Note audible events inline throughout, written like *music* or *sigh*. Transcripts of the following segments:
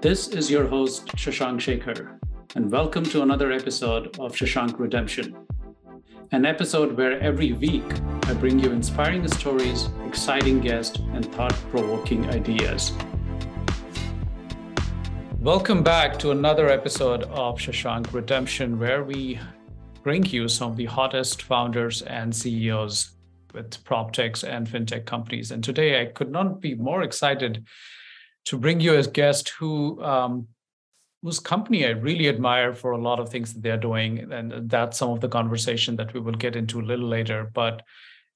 This is your host, Shashank Shekhar, and welcome to another episode of Shashank Redemption, an episode where every week I bring you inspiring stories, exciting guests, and thought provoking ideas. Welcome back to another episode of Shashank Redemption, where we bring you some of the hottest founders and CEOs with prop techs and fintech companies. And today I could not be more excited to bring you a guest who um, whose company I really admire for a lot of things that they're doing, and that's some of the conversation that we will get into a little later. But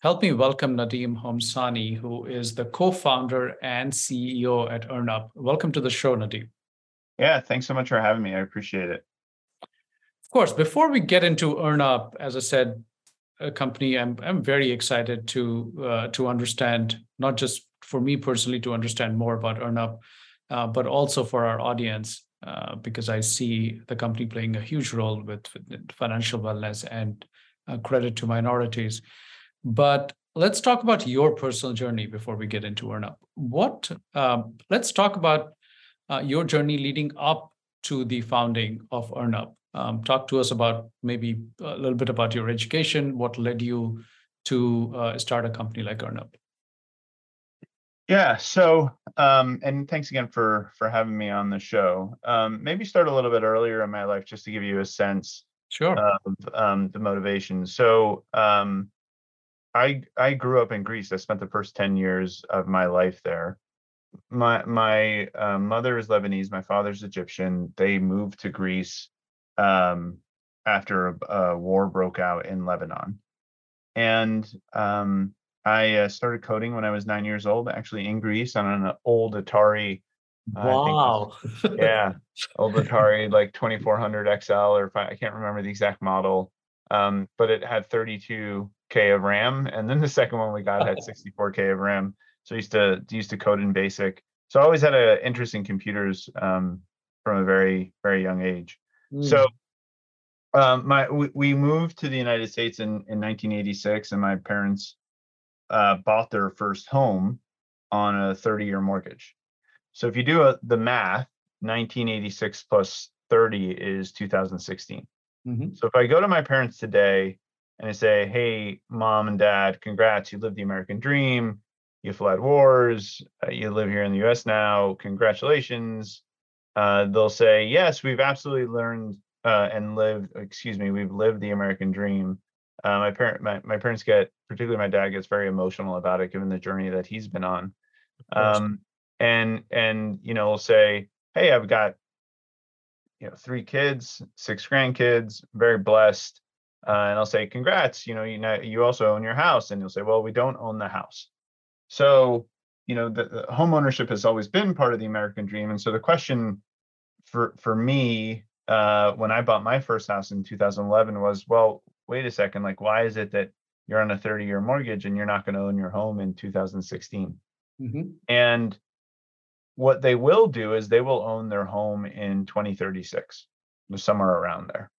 help me welcome Nadim Homsany, who is the co-founder and CEO at EarnUp. Welcome to the show, Nadeem. Yeah, thanks so much for having me. I appreciate it. Of course, before we get into EarnUp, as I said, a company I'm I'm very excited to uh, to understand not just for me personally to understand more about EarnUp, uh, but also for our audience uh, because I see the company playing a huge role with, financial wellness and uh, credit to minorities. But let's talk about your personal journey before we get into EarnUp. What? Um, let's talk about uh, your journey leading up to the founding of EarnUp. Um, talk to us about maybe a little bit about your education, what led you to uh, start a company like EarnUp. Yeah. So, um, and thanks again for for having me on the show. Um, maybe start a little bit earlier in my life just to give you a sense sure. of um, the motivation. So, um, I I grew up in Greece. I spent the first ten years of my life there. My my uh, mother is Lebanese. My father's Egyptian. They moved to Greece um, after a, a, war broke out in Lebanon, and um, I uh, started coding when I was nine years old, actually in Greece on an old Atari. Wow. Uh, yeah, *laughs* old Atari like 2400 XL or five, I can't remember the exact model, um, but it had 32k of RAM, and then the second one we got had *laughs* 64k of RAM. So I used to used to code in BASIC. So I always had an interest in computers um, from a very very young age. Mm. So um, my we, we moved to the United States in in 1986, and my parents uh, bought their first home on a 30 year mortgage. So if you do a, the math, 1986 plus 30 is 2016. Mm-hmm. So if I go to my parents today and I say, hey, mom and dad, congrats, you lived the American dream, you fled wars, uh, you live here in the US now, congratulations. Uh, they'll say, yes, we've absolutely learned uh, and lived, excuse me, we've lived the American dream. Uh, my parent, my, my parents get, particularly my dad gets very emotional about it, given the journey that he's been on. Um, and and you know, will say, hey, I've got you know three kids, six grandkids, very blessed. Uh, and I'll say, congrats, you know, you know, you also own your house, and you'll say, well, we don't own the house. So you know, the, the home ownership has always been part of the American dream, and so the question for for me uh, when I bought my first house in 2011 was, well, wait a second, like, why is it that you're on a 30 year mortgage and you're not going to own your home in 2016? Mm-hmm. And what they will do is they will own their home in 2036, somewhere around there.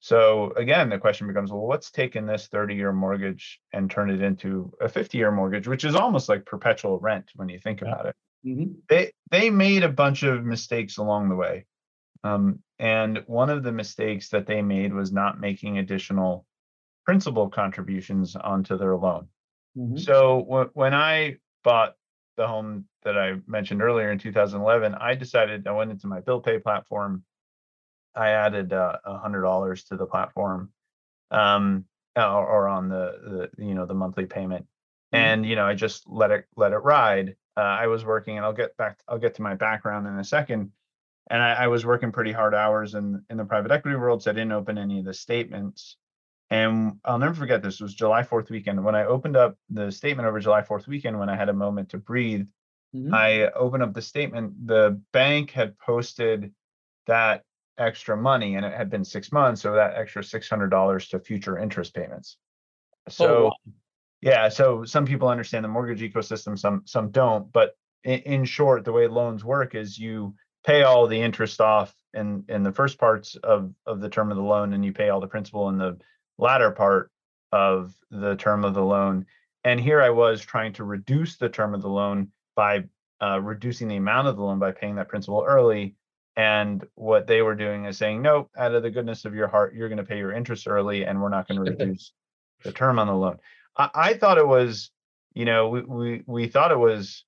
So again, the question becomes, well, what's taken this 30 year mortgage and turn it into a 50 year mortgage, which is almost like perpetual rent when you think yeah. about it. Mm-hmm. They they made a bunch of mistakes along the way. Um, and one of the mistakes that they made was not making additional principal contributions onto their loan. Mm-hmm. So w- when I bought the home that I mentioned earlier in 2011, I decided I went into my bill pay platform. I added uh, a uh, hundred dollars to the platform, um, or, or, on the, the you know the monthly payment, mm-hmm. and you know I just let it let it ride. Uh, I was working, and I'll get back. I'll get to my background in a second. And I, I was working pretty hard hours in in the private equity world, so I didn't open any of the statements. And I'll never forget this was July 4th weekend. When I opened up the statement over July 4th weekend, when I had a moment to breathe, mm-hmm. I opened up the statement. The bank had posted that extra money and it had been six months. So that extra $600 to future interest payments. So, oh, wow. yeah. So some people understand the mortgage ecosystem, some, some don't. But in, in short, the way loans work is you pay all the interest off in, in the first parts of, of the term of the loan and you pay all the principal in the latter part of the term of the loan. And here I was trying to reduce the term of the loan by uh, reducing the amount of the loan by paying that principal early. And what they were doing is saying, nope, out of the goodness of your heart, you're going to pay your interest early, and we're not going *laughs* to reduce the term on the loan. I, I thought it was, you know, we, we we thought it was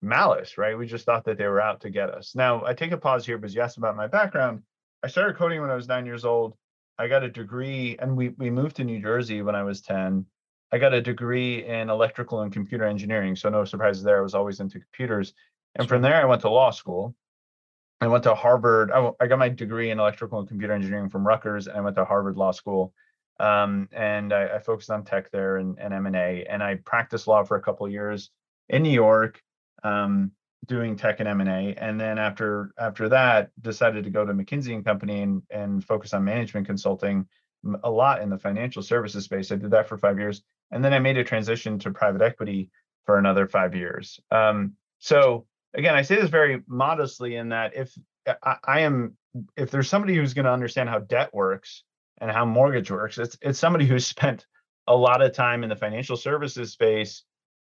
malice, right? We just thought that they were out to get us. Now, I take a pause here because you asked about my background. I started coding when I was nine years old. I got a degree, and we we moved to New Jersey when I was ten. I got a degree in electrical and computer engineering, so no surprises there. I was always into computers, and from there I went to law school. I went to Harvard. I, I got my degree in electrical and computer engineering from Rutgers, and I went to Harvard Law School. Um, and I, I, focused on tech there and, and M&A, and I practiced law for a couple years in New York um, doing tech and M&A. And then after after that, decided to go to McKinsey and Company and, and focus on management consulting a lot in the financial services space. I did that for five years. And then I made a transition to private equity for another five years. Um, so again, I say this very modestly in that if I, I am, if there's somebody who's going to understand how debt works and how mortgage works, it's it's somebody who's spent a lot of time in the financial services space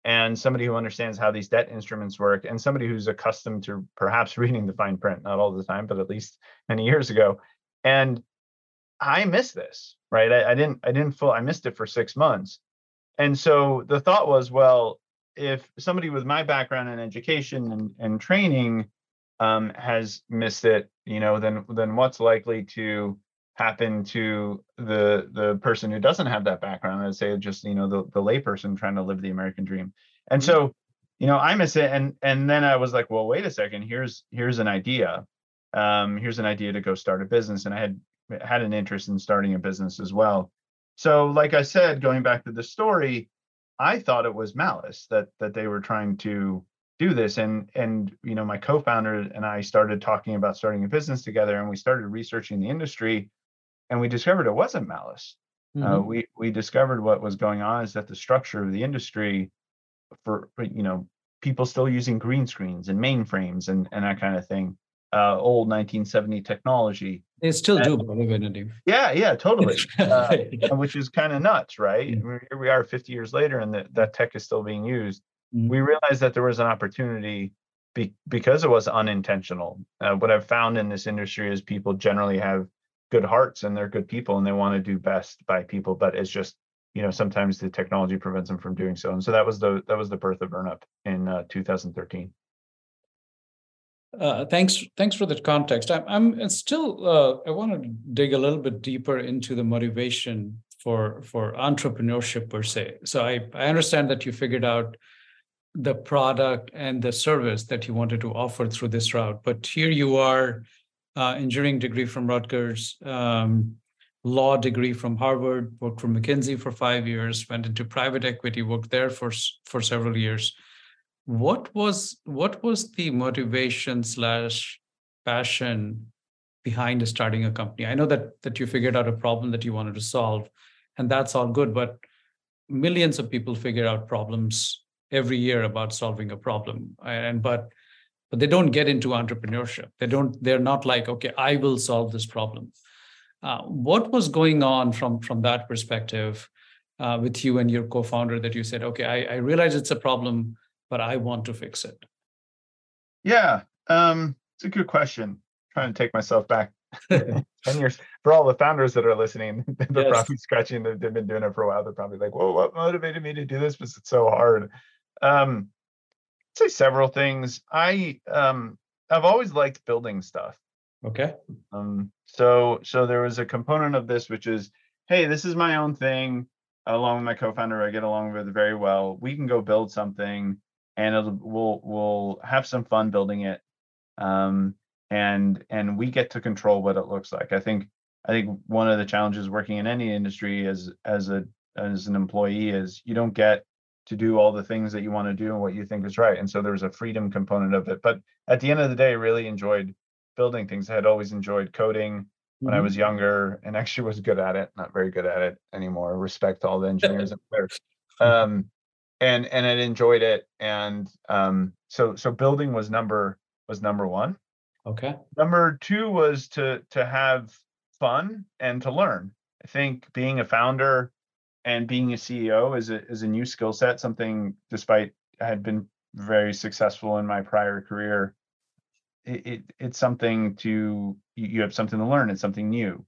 and somebody who understands how these debt instruments work and somebody who's accustomed to perhaps *laughs* reading the fine print not all the time but at least many years ago. And i missed this right? I, I didn't i didn't full i missed it for six months. And so the thought was well if somebody with my background in education and, and training um, has missed it you know then then what's likely to happen to the the person who doesn't have that background i'd say just you know the, the layperson trying to live the american dream. And mm-hmm. so you know i miss it and and then i was like well wait a second here's here's an idea. Um here's an idea to go start a business and i had had an interest in starting a business as well. So like i said going back to the story i thought it was malice that that they were trying to do this and and you know my co-founder and i started talking about starting a business together and we started researching the industry and we discovered it wasn't malice. Uh, mm-hmm. Uh, we we discovered what was going on is that the structure of the industry, for you know, people still using green screens and mainframes and and that kind of thing, uh, old 1970 technology. They still and, do, believe Yeah, yeah, totally. *laughs* uh, which is kind of nuts, right? Yeah. Here we are, 50 years later, and that that tech is still being used. Mm-hmm. We realized that there was an opportunity be, because it was unintentional. Uh, what I've found in this industry is people generally have good hearts and they're good people and they want to do best by people but it's just you know sometimes the technology prevents them from doing so and so that was the that was the birth of EarnUp in uh, 2013 uh, thanks thanks for that context. I'm, I'm still uh, i want to dig a little bit deeper into the motivation for for entrepreneurship per se. So i i understand that you figured out the product and the service that you wanted to offer through this route but here you are uh, engineering degree from Rutgers, um, law degree from Harvard, worked for McKinsey for five years, went into private equity, worked there for for several years. What was what was the motivation slash passion behind starting a company? I know that that you figured out a problem that you wanted to solve, and that's all good. But millions of people figure out problems every year about solving a problem, and but but they don't get into entrepreneurship. They don't they're not like okay i will solve this problem. Uh, what was going on from from that perspective uh, with you and your co-founder that you said okay I, I realize it's a problem but i want to fix it yeah um, it's a good question. I'm trying to take myself back *laughs* 10 years. For all the founders that are listening *laughs* they're yes. probably scratching they've been doing it for a while they're probably like whoa what motivated me to do this? Because it's so hard. Um, say several things. I um I've always liked building stuff. Okay. Um so so there was a component of this which is hey, this is my own thing along with my co-founder I get along with very well. We can go build something and it'll we'll we'll have some fun building it. Um and and we get to control what it looks like. I think I think one of the challenges working in any industry as as a as an employee is you don't get to do all the things that you want to do and what you think is right. And so there's a freedom component of it. But at the end of the day, I really enjoyed building things. I had always enjoyed coding when mm-hmm. I was younger and *laughs* actually was good at it, not very good at it anymore. Respect all the engineers and players. Um, and and I enjoyed it. And um, so so building was number was number one. Okay. Number two was to to have fun and to learn. I think being a founder and being a CEO is a is a new skill set. Something, despite I had been very successful in my prior career, it, it it's something to you have something to learn. It's something new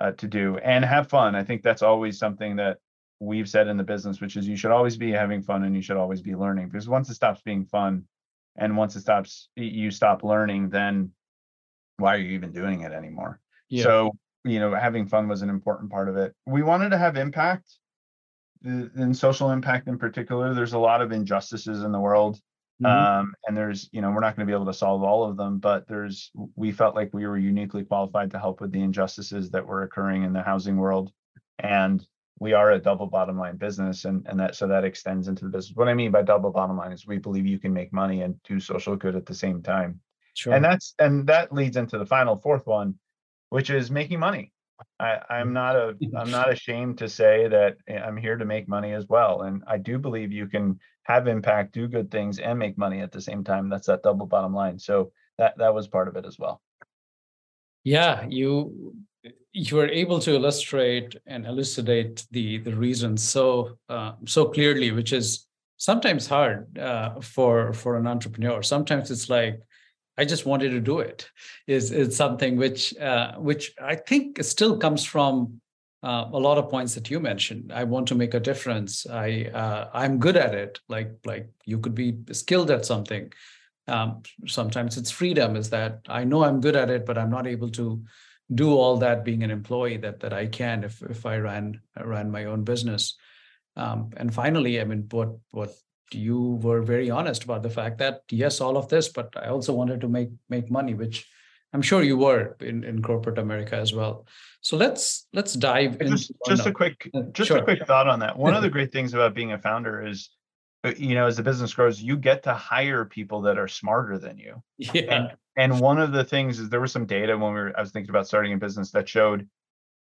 uh, to do and have fun. I think that's always something that we've said in the business, which is you should always be having fun and you should always be learning because once it stops being fun and once it stops, you stop learning, then why are you even doing it anymore? Yeah. So, you know, having fun was an important part of it. We wanted to have impact in social impact in particular. There's a lot of injustices in the world. Mm-hmm. Um, and there's, you know, we're not going to be able to solve all of them, but there's, we felt like we were uniquely qualified to help with the injustices that were occurring in the housing world. And we are a double bottom line business and, and that so that extends into the business. What I mean by double bottom line is we believe you can make money and do social good at the same time. Sure. And that's and that leads into the final fourth one, which is making money. I, I'm not a I'm not *laughs* ashamed to say that eh, I'm here to make money as well. And I do believe you can have impact, do good things, and make money at the same time. That's that double bottom line. So that that was part of it as well. Yeah, you you were able to illustrate and elucidate the the reasons so uh, so clearly, which is sometimes hard uh, for for an entrepreneur. Sometimes it's like I just wanted to do it. Is is something which uh, which I think still comes from uh, a lot of points that you mentioned. I want to make a difference. I uh, I'm good at it. Like like you could be skilled at something. Um, sometimes it's freedom. Is that I know I'm good at it, but I'm not able to do all that being an employee that that I can if if I ran ran my own business. Um, and finally, I mean, what what you were very honest about the fact that yes, all of this, but I also wanted to make make money, which I'm sure you were in, in corporate America as well. So let's let's dive just, just a quick just sure. a quick thought on that. One of the *laughs* great things about being a founder is uh, you know as the business grows you get to hire people that are smarter than you yeah and, and one of the things is there was some data when we were i was thinking about starting a business that showed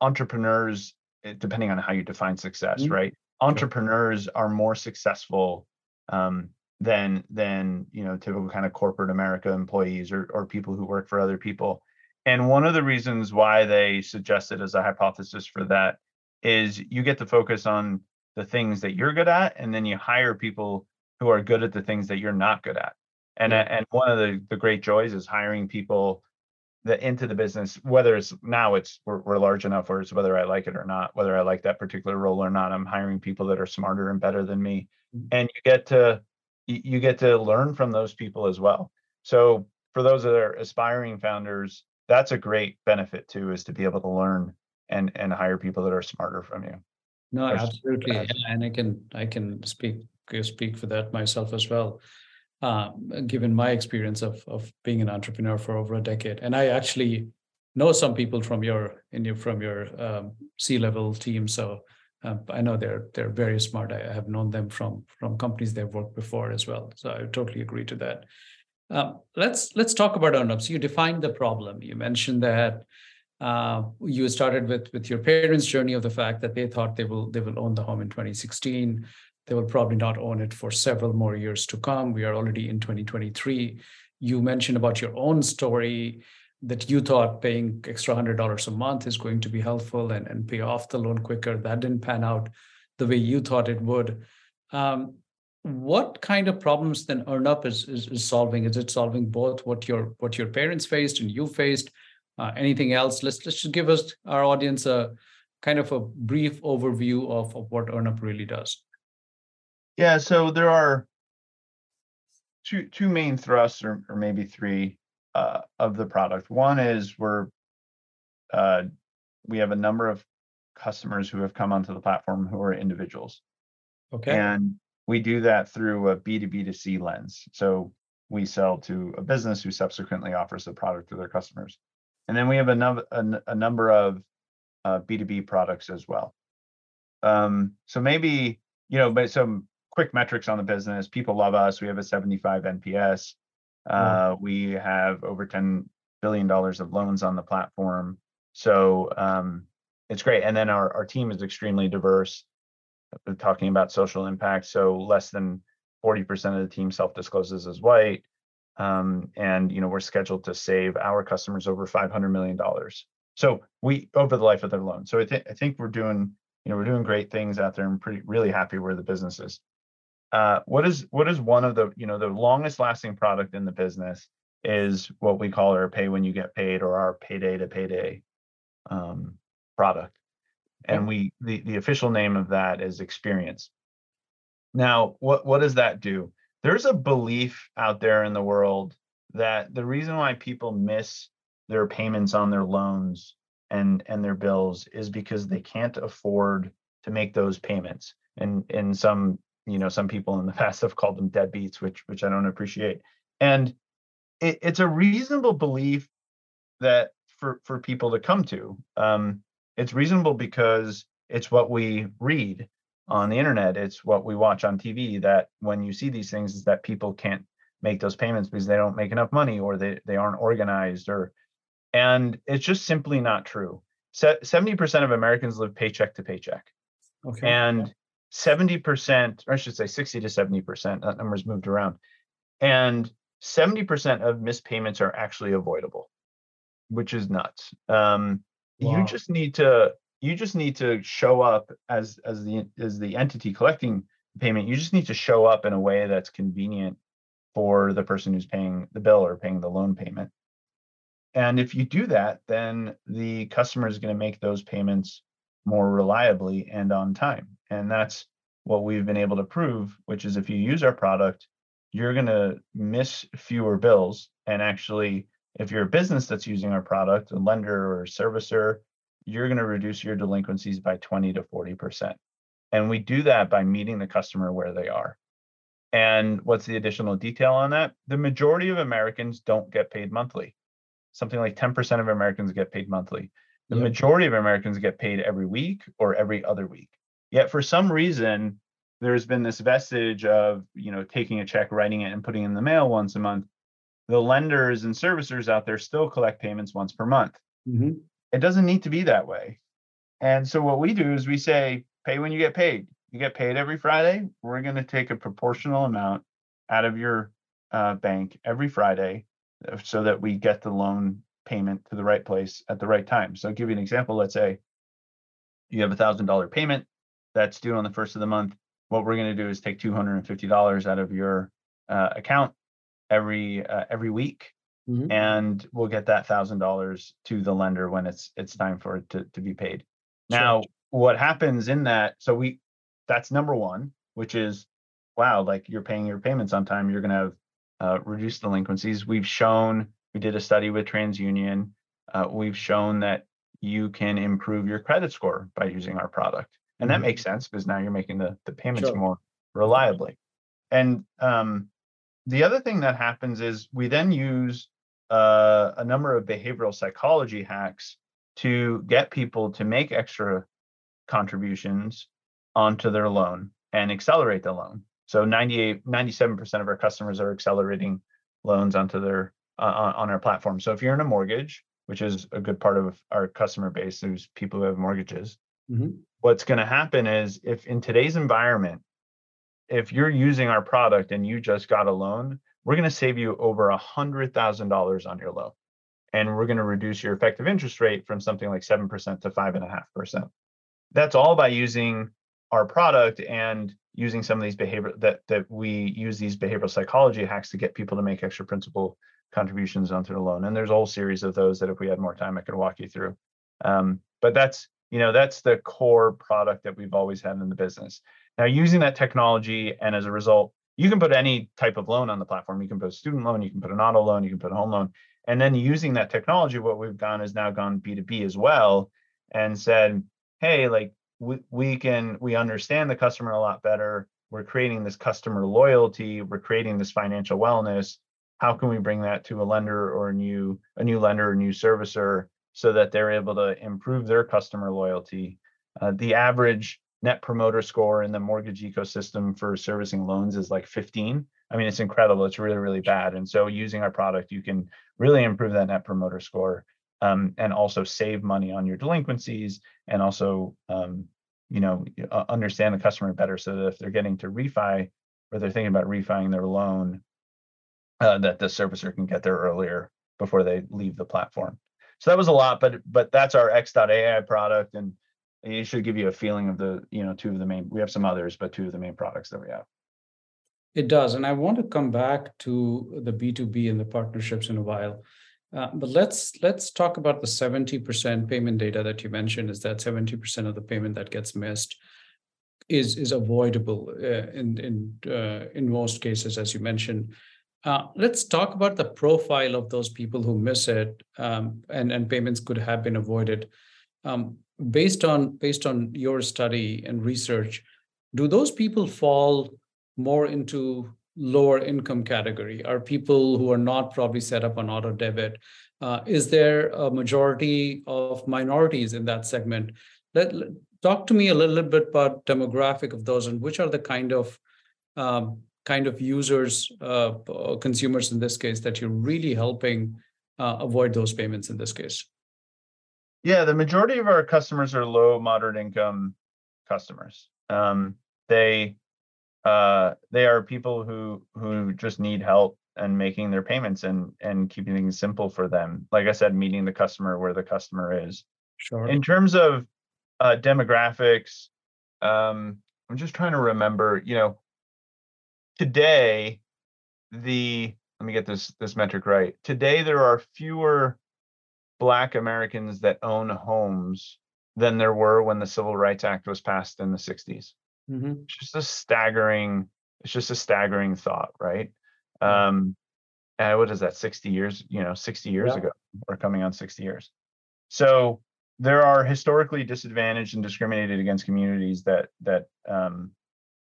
entrepreneurs eh, depending on how you define success mm-hmm. right entrepreneurs are more successful um, than than you know typical kind of corporate america employees or, or people who work for other people and one of the reasons why they suggested as a hypothesis for that is you get to focus on the things that you're good at and then you hire people who are good at the things that you're not good at and yeah. and one of the the great joys is hiring people that into the business whether it's now it's we're, we're large enough or it's whether i like it or not whether i like that particular role or not i'm hiring people that are smarter and better than me. And you get to you get to learn from those people as well. So for those that are aspiring founders that's a great benefit too is to be able to learn and and hire people that are smarter from you. No, absolutely, and I can I can speak speak for that myself as well. Uh, given my experience of of being an entrepreneur for over a decade, and I actually know some people from your in your from your um, C level team, so uh, I know they're they're very smart. I have known them from from companies they've worked before as well. So I totally agree to that. Um, let's let's talk about earnups. You defined the problem. You mentioned that uh, you started with with your parents' journey of the fact that they thought they will they will own the home in 2016. They will probably not own it for several more years to come. We are already in 2023. You mentioned about your own story that you thought paying extra hundred dollars a month is going to be helpful and, and pay off the loan quicker. That didn't pan out the way you thought it would. Um, what kind of problems then EarnUp is, is, is solving? Is it solving both what your what your parents faced and you faced, uh, anything else? Let's let's just give us our audience a kind of a brief overview of, of what EarnUp really does. Yeah, so there are two two main thrusts, or, or maybe three, uh, of the product. One is we're uh, we have a number of customers who have come onto the platform who are individuals. Okay. And we do that through a B2B to C lens. So we sell to a business who subsequently offers the product to their customers. And then we have a, num- a, a number of uh, B2B products as well. Um, so maybe, you know, but some quick metrics on the business. People love us. We have a 75 NPS. Uh, We have over $10 billion of loans on the platform. So um, it's great. And then our, our team is extremely diverse. We're talking about social impact. So less than 40% of the team self discloses as white. Um, and you know we're scheduled to save our customers over 500 million dollars. So we over the life of their loan. So I think I think we're doing you know we're doing great things out there. and pretty really happy where the business is. Uh, what is what is one of the you know the longest lasting product in the business is what we call our pay when you get paid or our payday to payday um, product. And we the, the official name of that is experience. Now what what does that do? There's a belief out there in the world that the reason why people miss their payments on their loans and and their bills is because they can't afford to make those payments. And in some you know some people in the *laughs* past have called them deadbeats which which i don't appreciate. And it, it's a reasonable belief that for for people to come to um it's reasonable because it's what we read on the internet it's what we watch on tv that when you see these things is that people can't make those payments because they don't make enough money or they, they aren't organized or and it's just simply not true. 70% of americans live paycheck to paycheck. Okay. And 70% or i should say 60 to 70% that number's moved around and 70% of missed payments are actually avoidable which is nuts um, wow. you just need to you just need to show up as as the as the entity collecting the payment you just need to show up in a way that's convenient for the person who's paying the bill or paying the loan payment and if you do that then the customer is going to make those payments more reliably and on time and that's what we've been able to prove which is if you use our product you're going to miss fewer bills and actually if you're a business that's using our product a lender or a servicer you're going to reduce your delinquencies by 20 to 40%. And we do that by meeting the customer where they are. And what's the additional detail on that? The majority of Americans don't get paid monthly. Something like 10% of Americans get paid monthly. The yep. majority of Americans get paid every week or every other week. Yet for some reason, there's been this vestige of, you know, taking a check, writing it, and putting it in the mail once a month. The lenders and servicers out there still collect payments once per month. Mm-hmm. It doesn't need to be that way. And so what we do is we say, pay when you get paid. You get paid every Friday. We're going to take a proportional amount out of your uh, bank every Friday uh, so that we get the loan payment to the right place at the right time. So I'll give you an example. Let's say you have a thousand dollar payment that's due on the first of the month. What we're going to do is take two hundred and fifty dollars out of your uh, account every uh, every week mm-hmm. and we'll get that thousand dollars to the lender when it's it's time for it to, to be paid. Now, what happens in that? So we that's number one, which is wow, like you're paying your payments on time, you're going to have uh, reduced delinquencies. We've shown we did a study with TransUnion. Uh, we've shown that you can improve your credit score by using our product, and mm-hmm. that makes sense because now you're making the the payments sure. more reliably. And um, the other thing that happens is we then use uh, a number of behavioral psychology hacks to get people to make extra contributions onto their loan and accelerate the loan. So 98, 97% of our customers are accelerating loans onto their uh, on our platform. So if you're in a mortgage, which is a good part of our customer base, there's people who have mortgages. Mm-hmm. What's going to happen is if in today's environment, if you're using our product and you just got a loan, we're going to save you over a hundred thousand dollars on your loan and we're going to reduce your effective interest rate from something like 7% to 5.5% that's all by using our product and using some of these behavior that that we use these behavioral psychology hacks to get people to make extra principal contributions onto the loan and there's a whole series of those that if we had more time i could walk you through um, but that's you know that's the core product that we've always had in the business now using that technology and as a result you can put any type of loan on the platform. You can put a student loan, you can put an auto loan, you can put a home loan. And then using that technology, what we've done is now gone B2B as well and said, hey, like we, we can, we understand the customer a lot better. We're creating this customer loyalty, we're creating this financial wellness. How can we bring that to a lender or a new, a new lender or new servicer so that they're able to improve their customer loyalty? Uh, the average net promoter score in the mortgage ecosystem for servicing loans is like 15. I mean, it's incredible. It's really, really bad. And so using our product, you can really improve that net promoter score um, and also save money on your delinquencies and also, um, you know, understand the customer better so that if they're getting to refi or they're thinking about refining their loan, uh, that the servicer can get there earlier before they leave the platform. So that was a lot, but but that's our X.AI product. And it should give you a feeling of the you know two of the main we have some others but two of the main products that we have It does. And I want to come back to the B2B and the partnerships in a while. Uh, but let's let's talk about the 70% payment data that you mentioned is that 70% of the payment that gets missed is is avoidable uh, in in uh, in most cases as you mentioned uh, let's talk about the profile of those people who miss it um, and and payments could have been avoided. Um, based on based on your study and research do those people fall more into lower income category? Are people who are not probably set up on auto debit uh, is there a majority of minorities in that segment? Let, let, talk to me a little bit about demographic of those and which are the kind of um, kind of users uh, consumers in this case that you're really helping uh, avoid those payments in this case yeah the majority of our customers are low moderate income customers um, they uh, they are people who who just need help and making their payments and and keeping things simple for them. Like I said, meeting the customer where the customer is. Sure. In terms of uh, demographics, um, I'm just trying to remember. You know, today the let me get this this metric right. Today there are fewer Black Americans that own homes than there were when the Civil Rights Act was passed in the 60s. Mm-hmm. It's just a staggering, it's just a staggering thought, right? Um, and what is that, 60 years, you know, 60 years yeah. ago, or coming on 60 years. So there are historically disadvantaged and discriminated against communities that that um,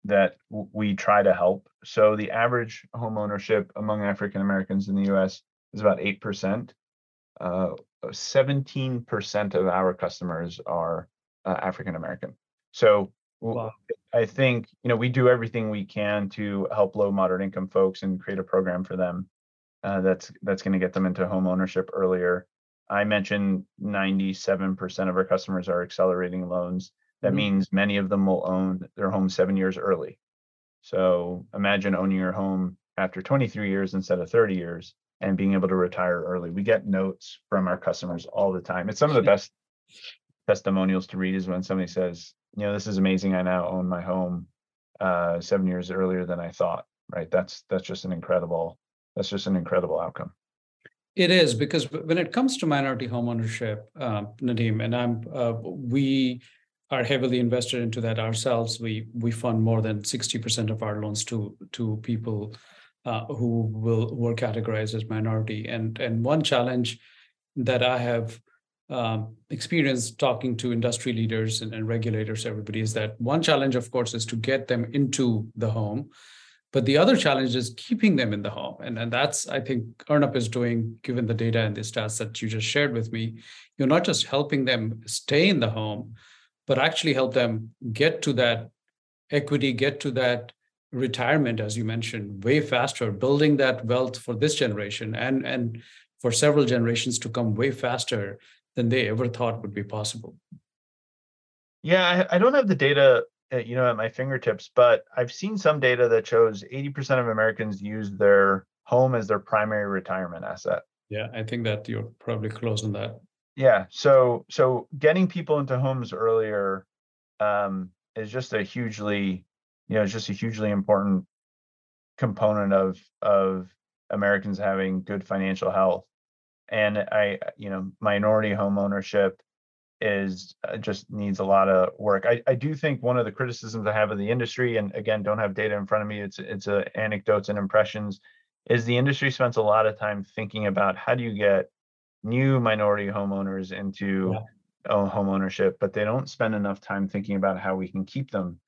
that we try to help. So the average home ownership among African Americans in the U.S. is about eight percent. Uh, seventeen percent of our customers are uh, African American. So Wow. I think you know we do everything we can to help low moderate income folks and create a program for them uh, that's that's going to get them into home ownership earlier. I mentioned 97% of our customers are accelerating loans. That mm-hmm. means many of them will own their home seven years early. So imagine owning your home after 23 years instead of 30 years and being able to retire early. We get notes from our customers all the time. It's some of the best testimonials to read is when somebody says, you know, this is amazing. I now own my home uh, seven years earlier than I thought. Right. That's that's just an incredible. That's just an incredible outcome. It is because when it comes to minority homeownership, uh, Nadim, and I'm, uh, we are heavily invested into that ourselves. We we fund more than sixty percent of our loans to to people uh, who will who are categorized as minority. And and one challenge that I have um, experience talking to industry leaders and, and, regulators, everybody is that one challenge, of course, is to get them into the home. But the other challenge is keeping them in the home. And, and that's, I think, EarnUp is doing, given the data and the stats that you just shared with me. You're not just helping them stay in the home, but actually help them get to that equity, get to that retirement, as you mentioned, way faster, building that wealth for this generation and, and for several generations to come way faster than they ever thought would be possible. Yeah, I, I don't have the data, uh, you know, at my fingertips, but I've seen some data that shows 80% of Americans use their home as their primary retirement asset. Yeah, I think that you're probably close on that. Yeah, so so getting people into homes earlier um, is just a hugely, you know, it's just a hugely important component of of Americans having good financial health and I, you know, minority home ownership is uh, just needs a lot of work. I, I do think one of the criticisms I have of the industry, and again, don't have data in front of me, it's it's a anecdotes and impressions, is the industry spends a lot of time thinking about how do you get new minority homeowners into yeah. home ownership, but they don't spend enough time thinking about how we can keep them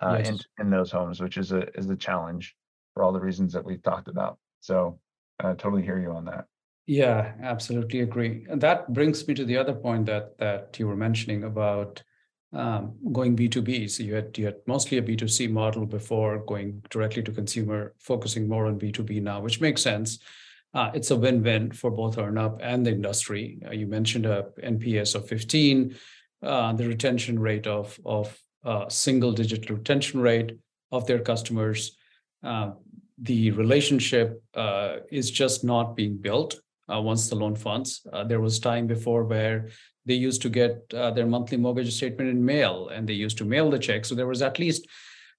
uh, yes. in in those homes, which is a is a challenge for all the reasons that we've talked about. So, I totally hear you on that. Yeah, absolutely agree. And that brings me to the other point that that you were mentioning about um, going B two B. So you had you had mostly a B two C model before going directly to consumer, focusing more on B two B now, which makes sense. Uh, it's a win-win for both EarnUp and the industry. Uh, you mentioned a NPS of 15, uh, the retention rate of of uh, single-digit retention rate of their customers. Uh, the relationship uh, is just not being built uh, once the loan funds. There was time before where they used to get their monthly mortgage statement in mail and they used to mail the check. So there was at least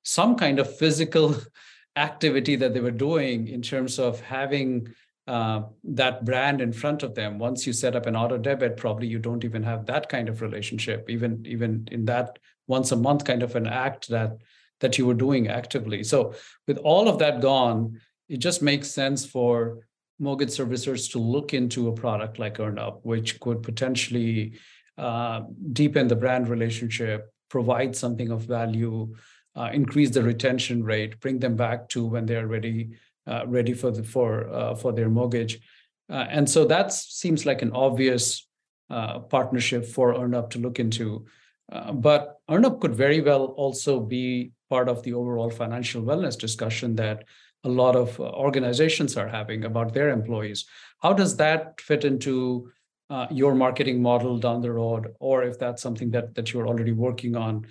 some kind of physical *laughs* activity that they were doing in terms of having uh, that brand in front of them. Once you set up an auto debit, probably you don't even have that kind of relationship, even even in that once a month kind of an act that that you were doing actively. So with all of that gone, it just makes sense for mortgage servicers to look into a product like EarnUp, which could potentially uh, deepen the brand relationship, provide something of value, uh, increase the retention rate, bring them back to when they're ready uh, ready for the for uh, for their mortgage, uh, and so that seems like an obvious uh, partnership for EarnUp to look into. but EarnUp could very well also be part of the overall financial wellness discussion that a lot of organizations are having about their employees. How does that fit into uh, your marketing model down the road, or if that's something that that you're already working on.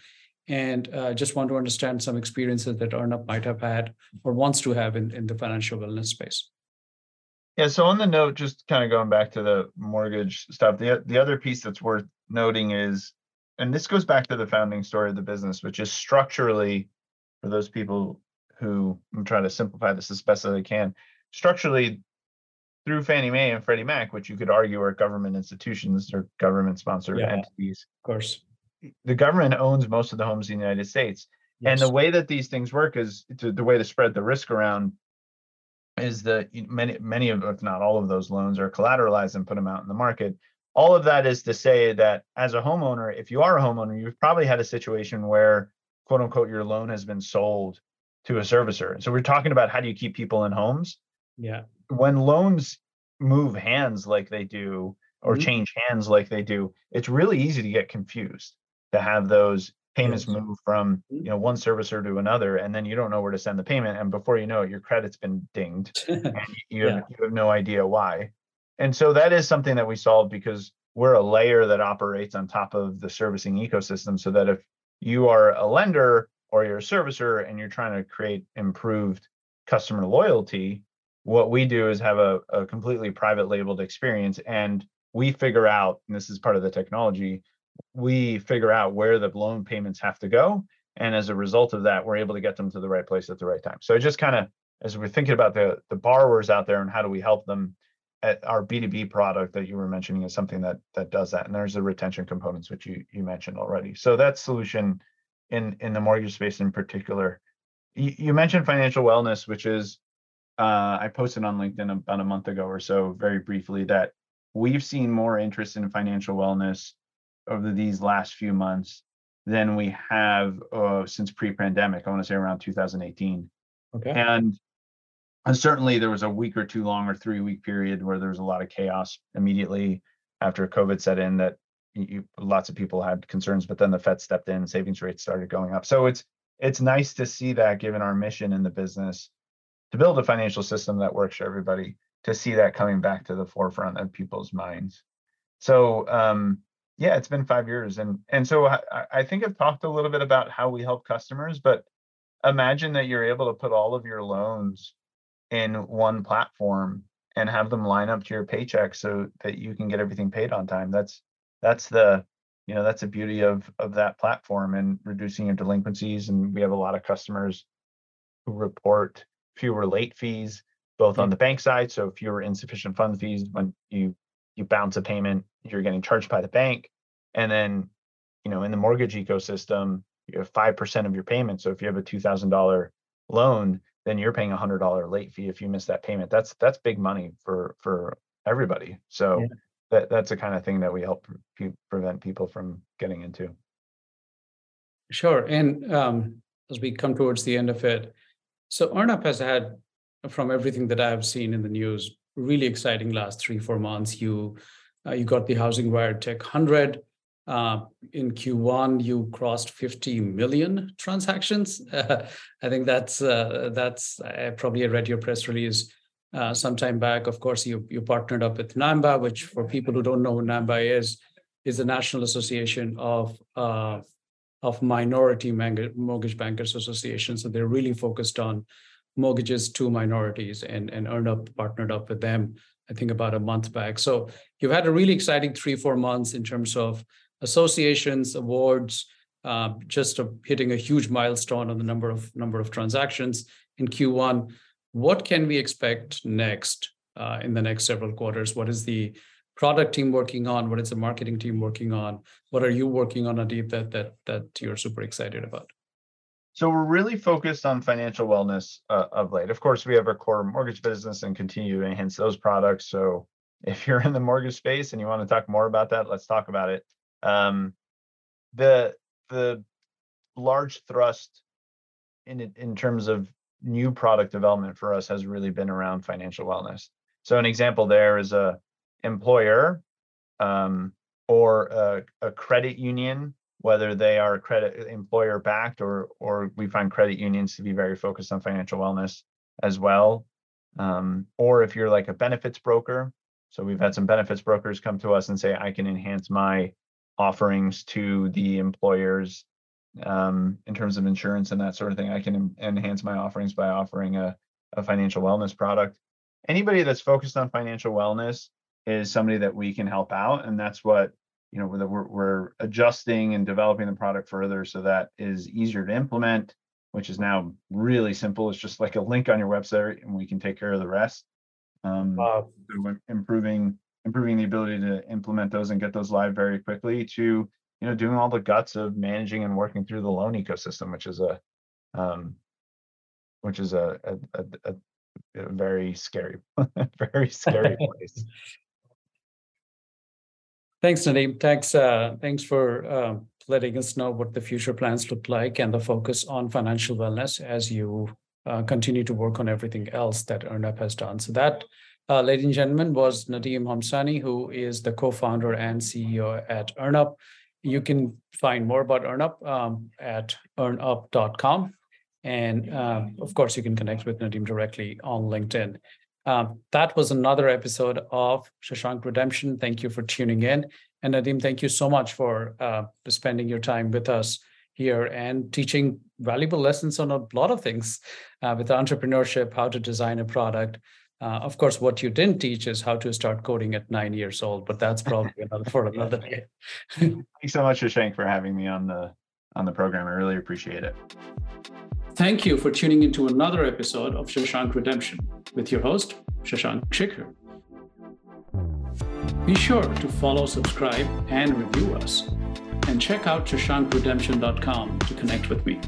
And uh, just want to understand some experiences that EarnUp might have had or wants to have in, in the financial wellness space. Yeah. So on the note, just kind of going back to the mortgage stuff, the the other piece that's worth noting is, and this goes back to the founding story of the business, which is structurally, for those people who I'm trying to simplify this as best as I can, structurally, through Fannie Mae and Freddie Mac, which you could argue are government institutions or government sponsored yeah, entities. Of course. The government owns most of the homes in the United States. Yes. And the way that these things work is to, the way to spread the risk around is that many many of if not all of those loans are collateralized and put them out in the market. All of that is to say that as a homeowner, if you are a homeowner, you've probably had a situation where quote unquote your loan has been sold to a servicer. So we're talking about how do you keep people in homes? Yeah when loans move hands like they do or mm-hmm. change hands like they do, it's really easy to get confused to have those payments move from mm-hmm. you know one servicer to another and then you don't know where to send the payment and before you know it your credit's been dinged *laughs* and you, yeah. have, you have no idea why and so that is something that we solve because we're a layer that operates on top of the servicing ecosystem so that if you are a lender or you're a servicer and you're trying to create improved customer loyalty what we do is have a, a completely private labeled experience and we figure out and this is part of the technology we figure out where the loan payments have to go and as a result of that we're able to get them to the right place at the right time. So just kind of as we're thinking about the the borrowers out there and how do we help them at our b2b product that you were mentioning is something that that does that and there's the retention components which you you mentioned already. So that solution in in the mortgage space in particular you, you mentioned financial wellness which is uh, I posted on LinkedIn about a month ago or so, very briefly, that we've seen more interest in financial wellness over these last few months than we have uh, since pre-pandemic. I want to say around 2018. Okay. And and certainly there was a week or two long or three week period where there was a lot of chaos immediately after COVID set in that you, lots of people had concerns, but then the Fed stepped in, savings rates started going up. So it's it's nice to see that given our mission in the business to build a financial system that works for everybody to see that coming back to the forefront of people's minds so um, yeah it's been five years and and so I, I think i've talked a little bit about how we help customers but imagine that you're able to put all of your loans in one platform and have them line up to your paycheck so that you can get everything paid on time that's that's the you know that's the beauty of of that platform and reducing your delinquencies and we have a lot of customers who report fewer late fees, both on mm. the bank side. So fewer insufficient fund fees when you you bounce a payment, you're getting charged by the bank. And then, you know, in the mortgage ecosystem, you have five percent of your payment. So if you have a two thousand dollar loan, then you're paying a hundred dollar late fee if you miss that payment. That's that's big money for for everybody. So yeah. that that's the kind of thing that we help pre- prevent people from getting into. Sure. And um, as we come towards the end of it, so EarnUp has had, from everything that I've seen in the news, really exciting last three four months. You uh, you got the Housing Wire Tech 100. Uh, in Q1, you crossed 50 million transactions. Uh, *laughs* I think that's uh, that's I probably read your press release uh, sometime back. Of course, you you partnered up with NAMMBA, which for people who don't know who NAMMBA is, is the National Association of uh, of minority mortgage bankers association. So they're really focused on mortgages to minorities and, and EarnUp partnered up with them, I think about a month back. So you've had a really exciting three, four months in terms of associations, awards, uh, just a, hitting a huge milestone on the number of number of transactions. in Q1. What can we expect next uh, in the next several quarters? What is the product team working on? What is the marketing team working on? What are you working on, Nadim, that that that you're super excited about? So we're really focused on financial wellness uh, of late. Of course, we have our core mortgage business and continue to enhance those products. So if you're in the mortgage space and you want to talk more about that, let's talk about it. Um, the the large thrust in in terms of new product development for us has really been around financial wellness. So an example there is a employer um, or a, a, credit union, whether they are credit employer backed or or we find credit unions to be very focused on financial wellness as well. Um, or if you're like a benefits broker, so we've had some benefits brokers come to us and say, I can enhance my offerings to the employers um, in terms of insurance and that sort of thing. I can enhance my offerings by offering a, a financial wellness product. Anybody that's focused on financial wellness is somebody that we can help out, and that's what you know we're, we're adjusting and developing the product further so that is easier to implement which is now really simple. It's just like a link on your website and we can take care of the rest. Um, wow. improving improving the ability to implement those and get those live very quickly to you know doing all the guts of managing and working through the loan ecosystem which is a um, which is a a, a, a very scary *laughs* very scary *laughs* place thanks Nadim thanks uh, thanks for uh, letting us know what the future plans look like and the focus on financial wellness as you uh, continue to work on everything else that EarnUp has done so that uh, ladies and gentlemen was Nadim Homsany, who is the co-founder and ceo at EarnUp you can find more about EarnUp um, at earnup.com. And um, of course, you can connect with Nadim directly on LinkedIn. Um, that was another episode of Shashank Redemption. Thank you for tuning in. And Nadim, thank you so much for uh, spending your time with us here and teaching valuable lessons on a lot of things uh, with entrepreneurship, how to design a product, uh, of course, what you didn't teach is how to start coding at nine years old, but that's *laughs* probably another for another day. Thanks so much, Shashank, for having me on the on the program. I really appreciate it. Thank you for tuning into another episode of Shashank Redemption with your host, Shashank Shikhar. Be sure to follow, subscribe, and review us. And check out shashankredemption.com to connect with me.